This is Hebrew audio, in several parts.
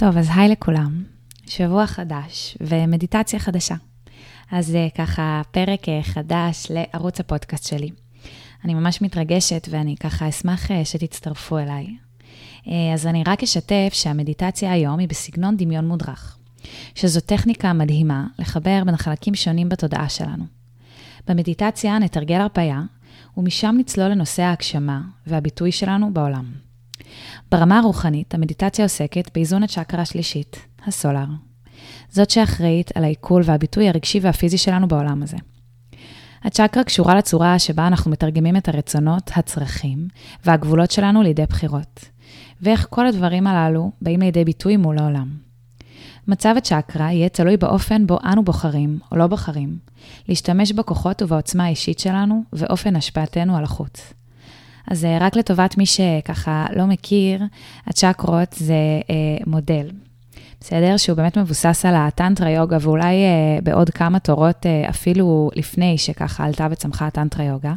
טוב, אז היי לכולם. שבוע חדש ומדיטציה חדשה. אז אה, ככה, פרק אה, חדש לערוץ הפודקאסט שלי. אני ממש מתרגשת ואני ככה אשמח אה, שתצטרפו אליי. אז אני רק אשתף שהמדיטציה היום היא בסגנון דמיון מודרך, שזו טכניקה מדהימה לחבר בין חלקים שונים בתודעה שלנו. במדיטציה נתרגל הרפאיה, ומשם נצלול לנושא ההגשמה והביטוי שלנו בעולם. ברמה הרוחנית, המדיטציה עוסקת באיזון הצ'קרה השלישית, הסולר. זאת שאחראית על העיכול והביטוי הרגשי והפיזי שלנו בעולם הזה. הצ'קרה קשורה לצורה שבה אנחנו מתרגמים את הרצונות, הצרכים והגבולות שלנו לידי בחירות, ואיך כל הדברים הללו באים לידי ביטוי מול העולם. מצב הצ'קרה יהיה תלוי באופן בו אנו בוחרים, או לא בוחרים, להשתמש בכוחות ובעוצמה האישית שלנו ואופן השפעתנו על החוץ. אז אה, רק לטובת מי שככה לא מכיר, הצ'קרות זה אה, מודל, בסדר? שהוא באמת מבוסס על הטנטרה יוגה, ואולי אה, בעוד כמה תורות אה, אפילו לפני שככה עלתה וצמחה הטנטרה יוגה.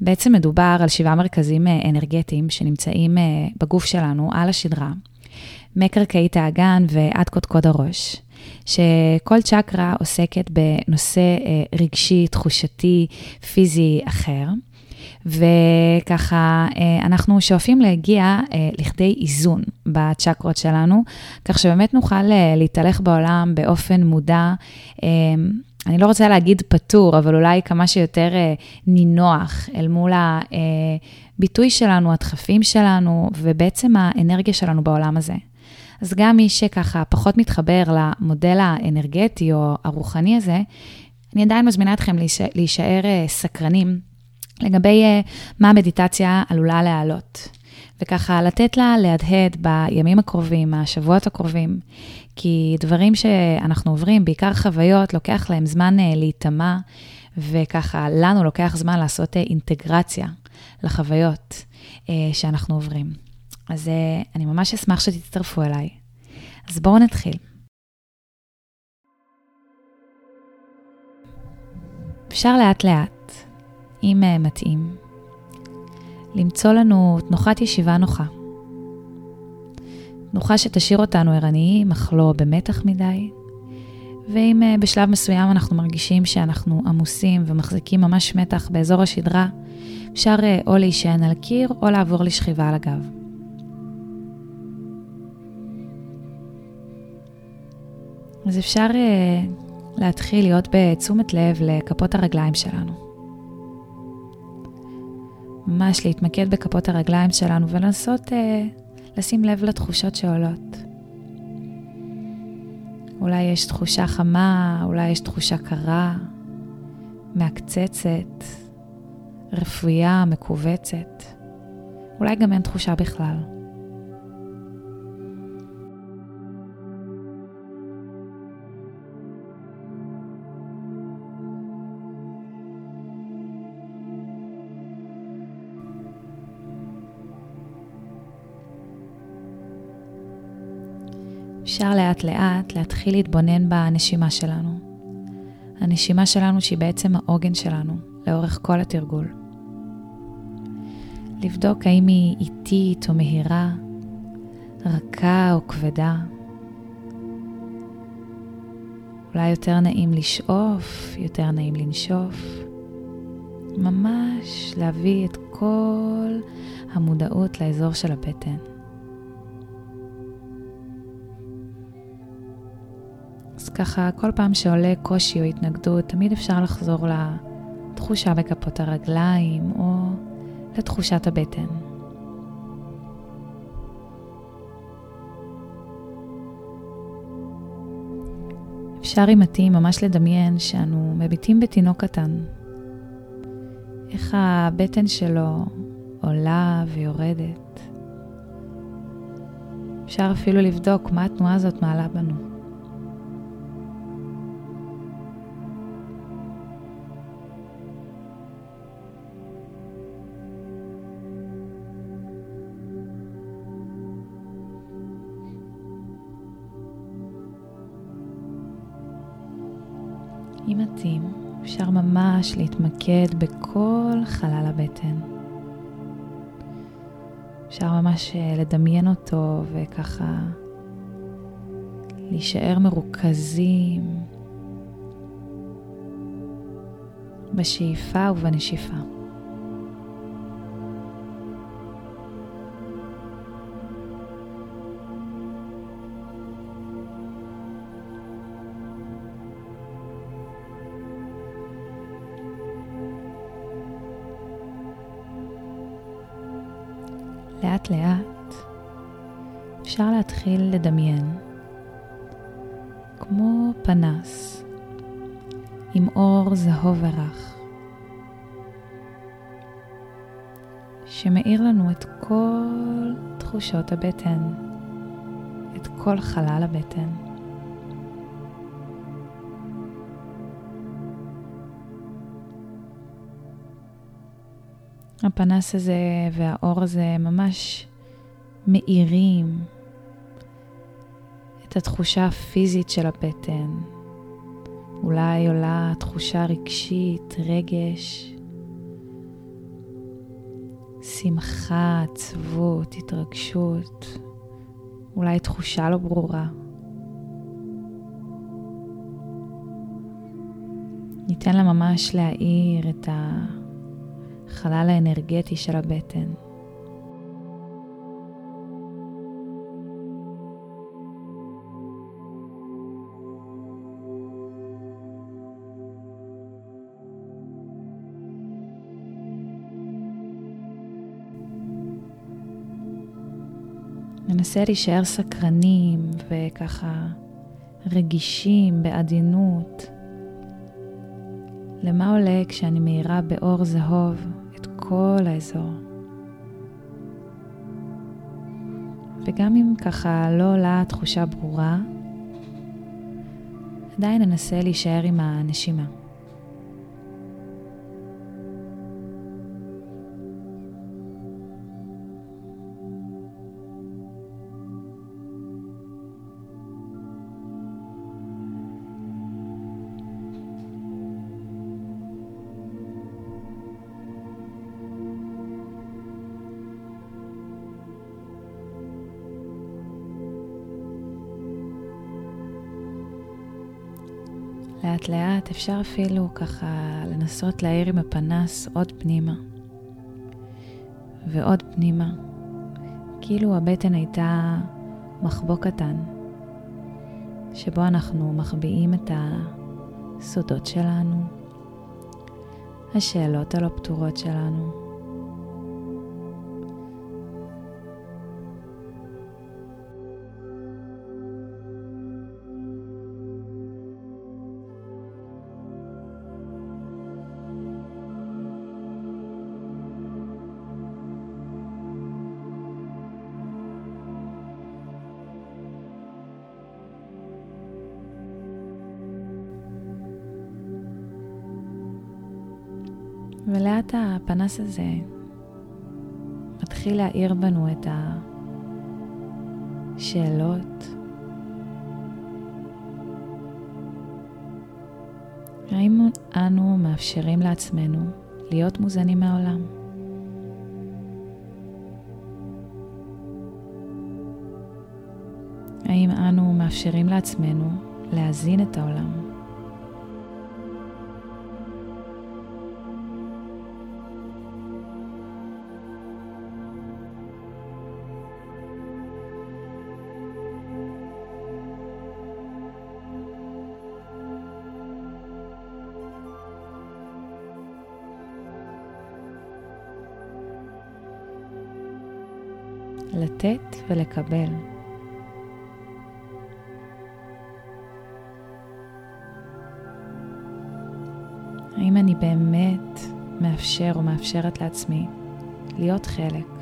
בעצם מדובר על שבעה מרכזים אה, אנרגטיים שנמצאים אה, בגוף שלנו, על השדרה, מקרקעית האגן ועד קודקוד הראש. שכל צ'קרה עוסקת בנושא אה, רגשי, תחושתי, פיזי אחר. וככה, אה, אנחנו שואפים להגיע אה, לכדי איזון בצ'קרות שלנו, כך שבאמת נוכל אה, להתהלך בעולם באופן מודע. אני לא רוצה להגיד פטור, אבל אולי כמה שיותר נינוח אל מול הביטוי שלנו, הדחפים שלנו, ובעצם האנרגיה שלנו בעולם הזה. אז גם מי שככה פחות מתחבר למודל האנרגטי או הרוחני הזה, אני עדיין מזמינה אתכם להישאר סקרנים לגבי uh, מה המדיטציה עלולה להעלות. וככה לתת לה להדהד בימים הקרובים, השבועות הקרובים, כי דברים שאנחנו עוברים, בעיקר חוויות, לוקח להם זמן uh, להיטמע, וככה לנו לוקח זמן לעשות uh, אינטגרציה לחוויות שאנחנו עוברים. אז אני ממש אשמח שתצטרפו אליי. אז בואו נתחיל. אפשר לאט-לאט אם אה, מתאים, למצוא לנו תנוחת ישיבה נוחה. תנוחה שתשאיר אותנו ערניים, אך לא במתח מדי. ואם אה, בשלב מסוים אנחנו מרגישים שאנחנו עמוסים ומחזיקים ממש מתח באזור השדרה, אפשר אה, או להישען על הקיר או לעבור לשכיבה על הגב. אז אפשר להתחיל להיות בתשומת לב לכפות הרגליים שלנו. ממש להתמקד בכפות הרגליים שלנו ולנסות אה, לשים לב לתחושות שעולות. אולי יש תחושה חמה, אולי יש תחושה קרה, מעקצצת, רפויה, מכווצת. אולי גם אין תחושה בכלל. אפשר לאט לאט להתחיל להתבונן בנשימה שלנו. הנשימה שלנו שהיא בעצם העוגן שלנו לאורך כל התרגול. לבדוק האם היא איטית או מהירה, רכה או כבדה. אולי יותר נעים לשאוף, יותר נעים לנשוף. ממש להביא את כל המודעות לאזור של הבטן. ככה, כל פעם שעולה קושי או התנגדות, תמיד אפשר לחזור לתחושה בכפות הרגליים או לתחושת הבטן. אפשר אם מתאים ממש לדמיין שאנו מביטים בתינוק קטן. איך הבטן שלו עולה ויורדת. אפשר אפילו לבדוק מה התנועה הזאת מעלה בנו. אם מתאים, אפשר ממש להתמקד בכל חלל הבטן. אפשר ממש אה, לדמיין אותו וככה להישאר מרוכזים בשאיפה ובנשיפה. לאט לאט אפשר להתחיל לדמיין כמו פנס עם אור זהוב ורך שמאיר לנו את כל תחושות הבטן, את כל חלל הבטן. הפנס הזה והאור הזה ממש מאירים את התחושה הפיזית של הבטן. אולי עולה תחושה רגשית, רגש, שמחה, עצבות, התרגשות, אולי תחושה לא ברורה. ניתן לה ממש להאיר את ה... החלל האנרגטי של הבטן. ננסה להישאר סקרנים וככה רגישים בעדינות למה עולה כשאני מאירה באור זהוב כל האזור. וגם אם ככה לא עולה תחושה ברורה, עדיין ננסה להישאר עם הנשימה. לאט לאט אפשר אפילו ככה לנסות להאיר עם הפנס עוד פנימה ועוד פנימה, כאילו הבטן הייתה מחבוא קטן, שבו אנחנו מחביאים את הסודות שלנו, השאלות הלא פתורות שלנו. הפנס הזה מתחיל להאיר בנו את השאלות. האם אנו מאפשרים לעצמנו להיות מוזנים מהעולם? האם אנו מאפשרים לעצמנו להזין את העולם? לתת ולקבל. האם אני באמת מאפשר או מאפשרת לעצמי להיות חלק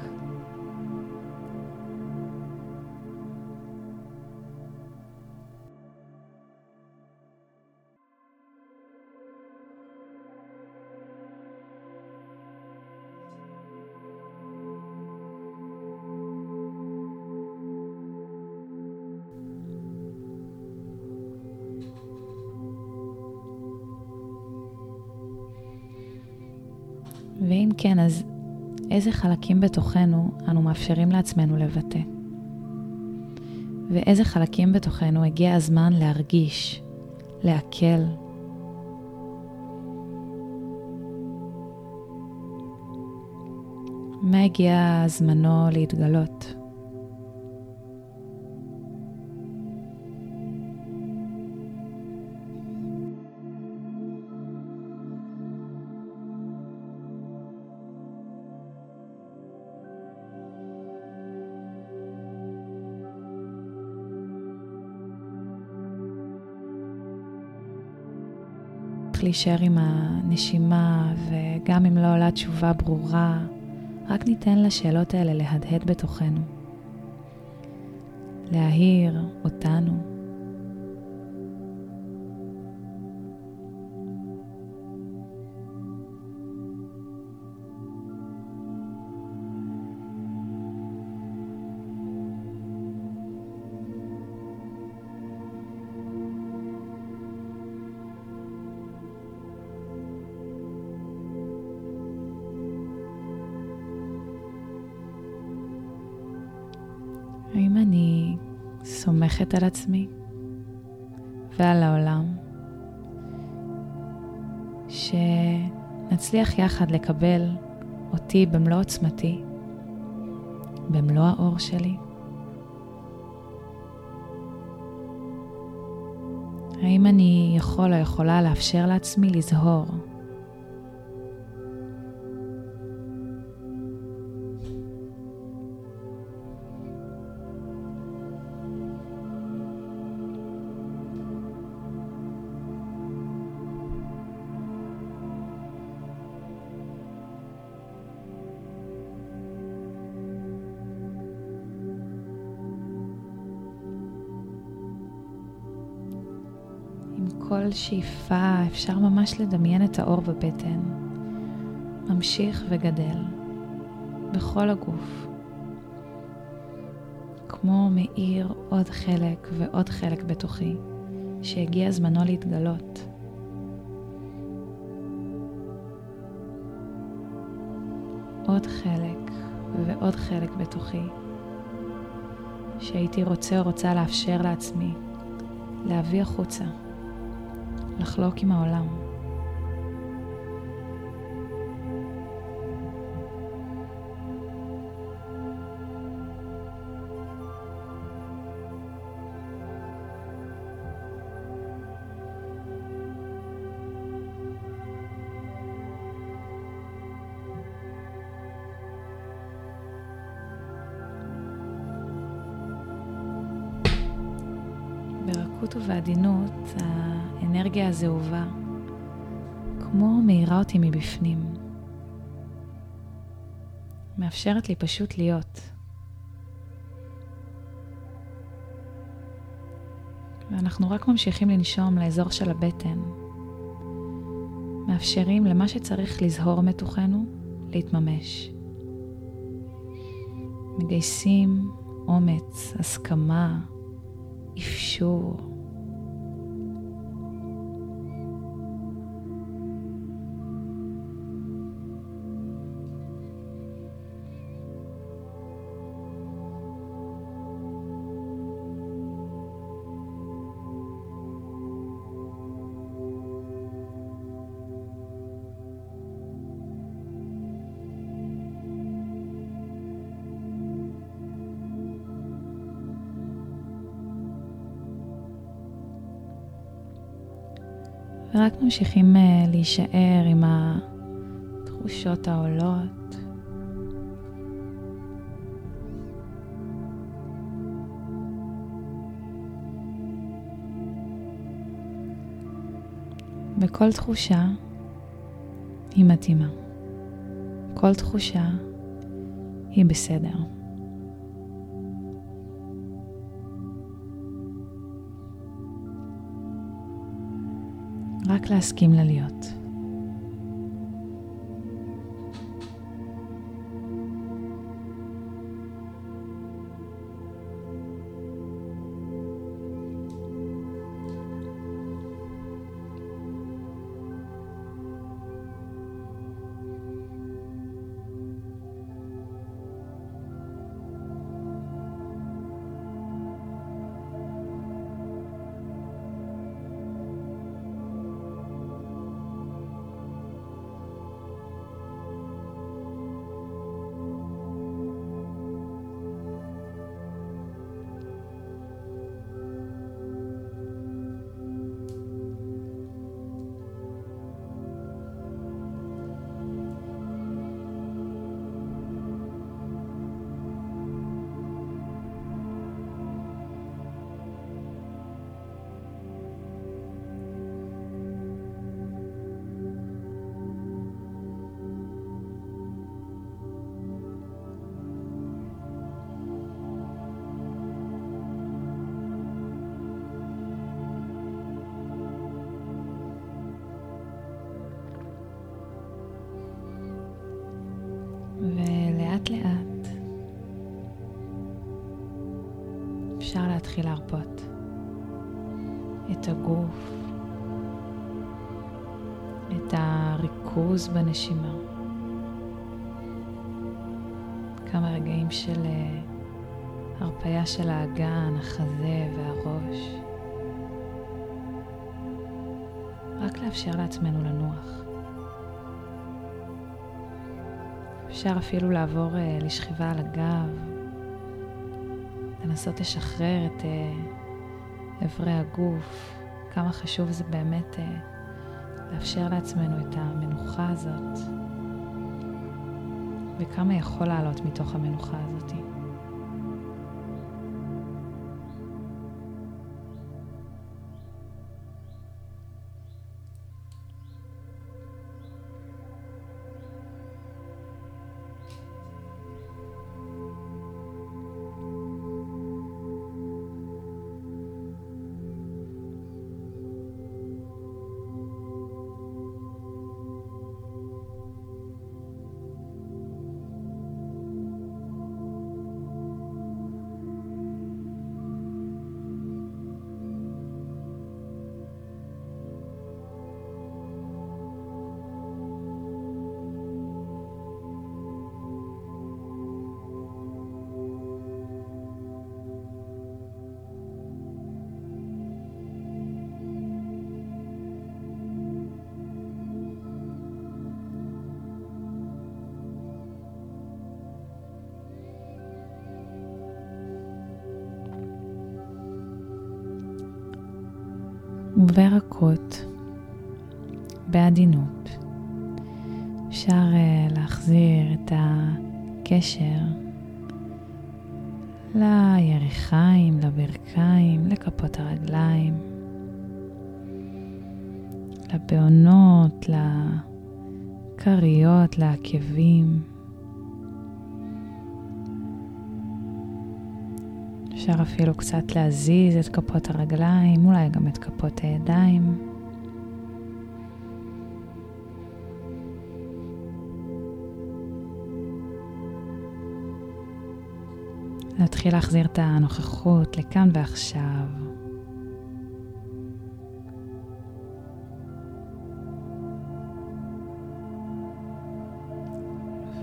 ואם כן, אז איזה חלקים בתוכנו אנו מאפשרים לעצמנו לבטא? ואיזה חלקים בתוכנו הגיע הזמן להרגיש, לעכל. מה הגיע זמנו להתגלות? להישאר עם הנשימה, וגם אם לא עולה תשובה ברורה, רק ניתן לשאלות האלה להדהד בתוכנו. להאיר אותנו. האם אני סומכת על עצמי ועל העולם שנצליח יחד לקבל אותי במלוא עוצמתי, במלוא האור שלי? האם אני יכול או יכולה לאפשר לעצמי לזהור כל שאיפה אפשר ממש לדמיין את האור בבטן, ממשיך וגדל בכל הגוף, כמו מאיר עוד חלק ועוד חלק בתוכי, שהגיע זמנו להתגלות. עוד חלק ועוד חלק בתוכי, שהייתי רוצה או רוצה לאפשר לעצמי להביא החוצה. לחלוק עם העולם. ברכות ובעדינות, האנרגיה הזהובה, כמו מאירה אותי מבפנים. מאפשרת לי פשוט להיות. ואנחנו רק ממשיכים לנשום לאזור של הבטן. מאפשרים למה שצריך לזהור מתוכנו להתממש. מגייסים אומץ, הסכמה, и все. ורק ממשיכים uh, להישאר עם התחושות העולות. וכל תחושה היא מתאימה. כל תחושה היא בסדר. רק להסכים ללהיות. להרפות. הריכוז בנשימה. כמה רגעים של אה, הרפאיה של האגן, החזה והראש. רק לאפשר לעצמנו לנוח. אפשר אפילו לעבור uh, לשכיבה על הגב, לנסות לשחרר את uh, אברי הגוף, כמה חשוב זה באמת uh, לאפשר לעצמנו את המנוחה הזאת, וכמה יכול לעלות מתוך המנוחה הזאת. וברכות, בעדינות, אפשר uh, להחזיר את הקשר לירכיים, לברכיים, לכפות הרגליים, לבעונות, לכריות, לעקבים. אפשר אפילו קצת להזיז את כפות הרגליים, אולי גם את כפות הידיים. להתחיל להחזיר את הנוכחות לכאן ועכשיו.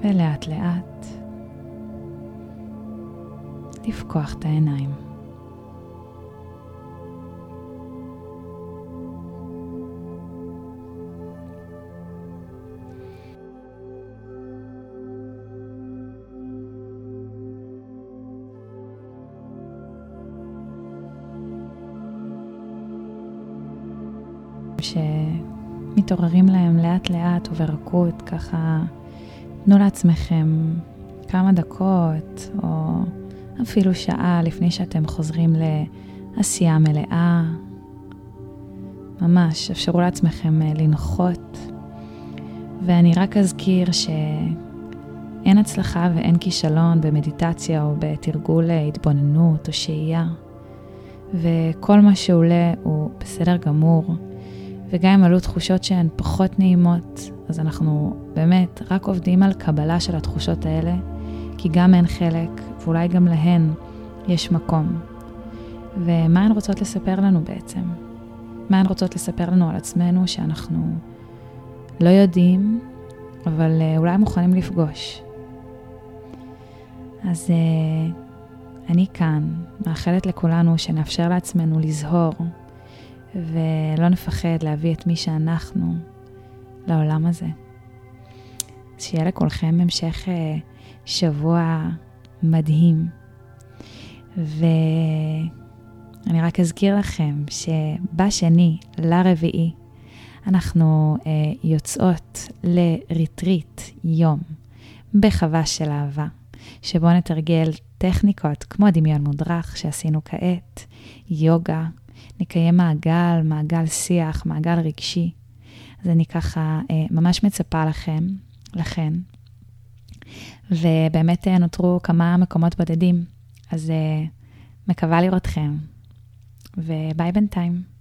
ולאט לאט לפקוח את העיניים. שמתעוררים להם לאט לאט וברכות, ככה תנו לעצמכם כמה דקות או אפילו שעה לפני שאתם חוזרים לעשייה מלאה. ממש, אפשרו לעצמכם אה, לנחות. ואני רק אזכיר שאין הצלחה ואין כישלון במדיטציה או בתרגול אה, התבוננות או שהייה. וכל מה שעולה הוא בסדר גמור. וגם אם עלו תחושות שהן פחות נעימות, אז אנחנו באמת רק עובדים על קבלה של התחושות האלה, כי גם הן חלק ואולי גם להן יש מקום. ומה הן רוצות לספר לנו בעצם? מה הן רוצות לספר לנו על עצמנו שאנחנו לא יודעים, אבל אה, אולי מוכנים לפגוש. אז uh, אני כאן, מאחלת לכולנו שנאפשר לעצמנו לזהור, ולא נפחד להביא את מי שאנחנו לעולם הזה. שיהיה לכולכם המשך uh, שבוע מדהים. ואני רק אזכיר לכם שבשני לרביעי אנחנו אה, יוצאות לריטריט יום בחווה של אהבה, שבו נתרגל טכניקות כמו דמיון מודרך שעשינו כעת, יוגה, נקיים מעגל, מעגל שיח, מעגל רגשי. אז אני ככה אה, ממש מצפה לכם, לכן, ובאמת אה, נותרו כמה מקומות בודדים, אז uh, מקווה לראותכם, וביי בינתיים.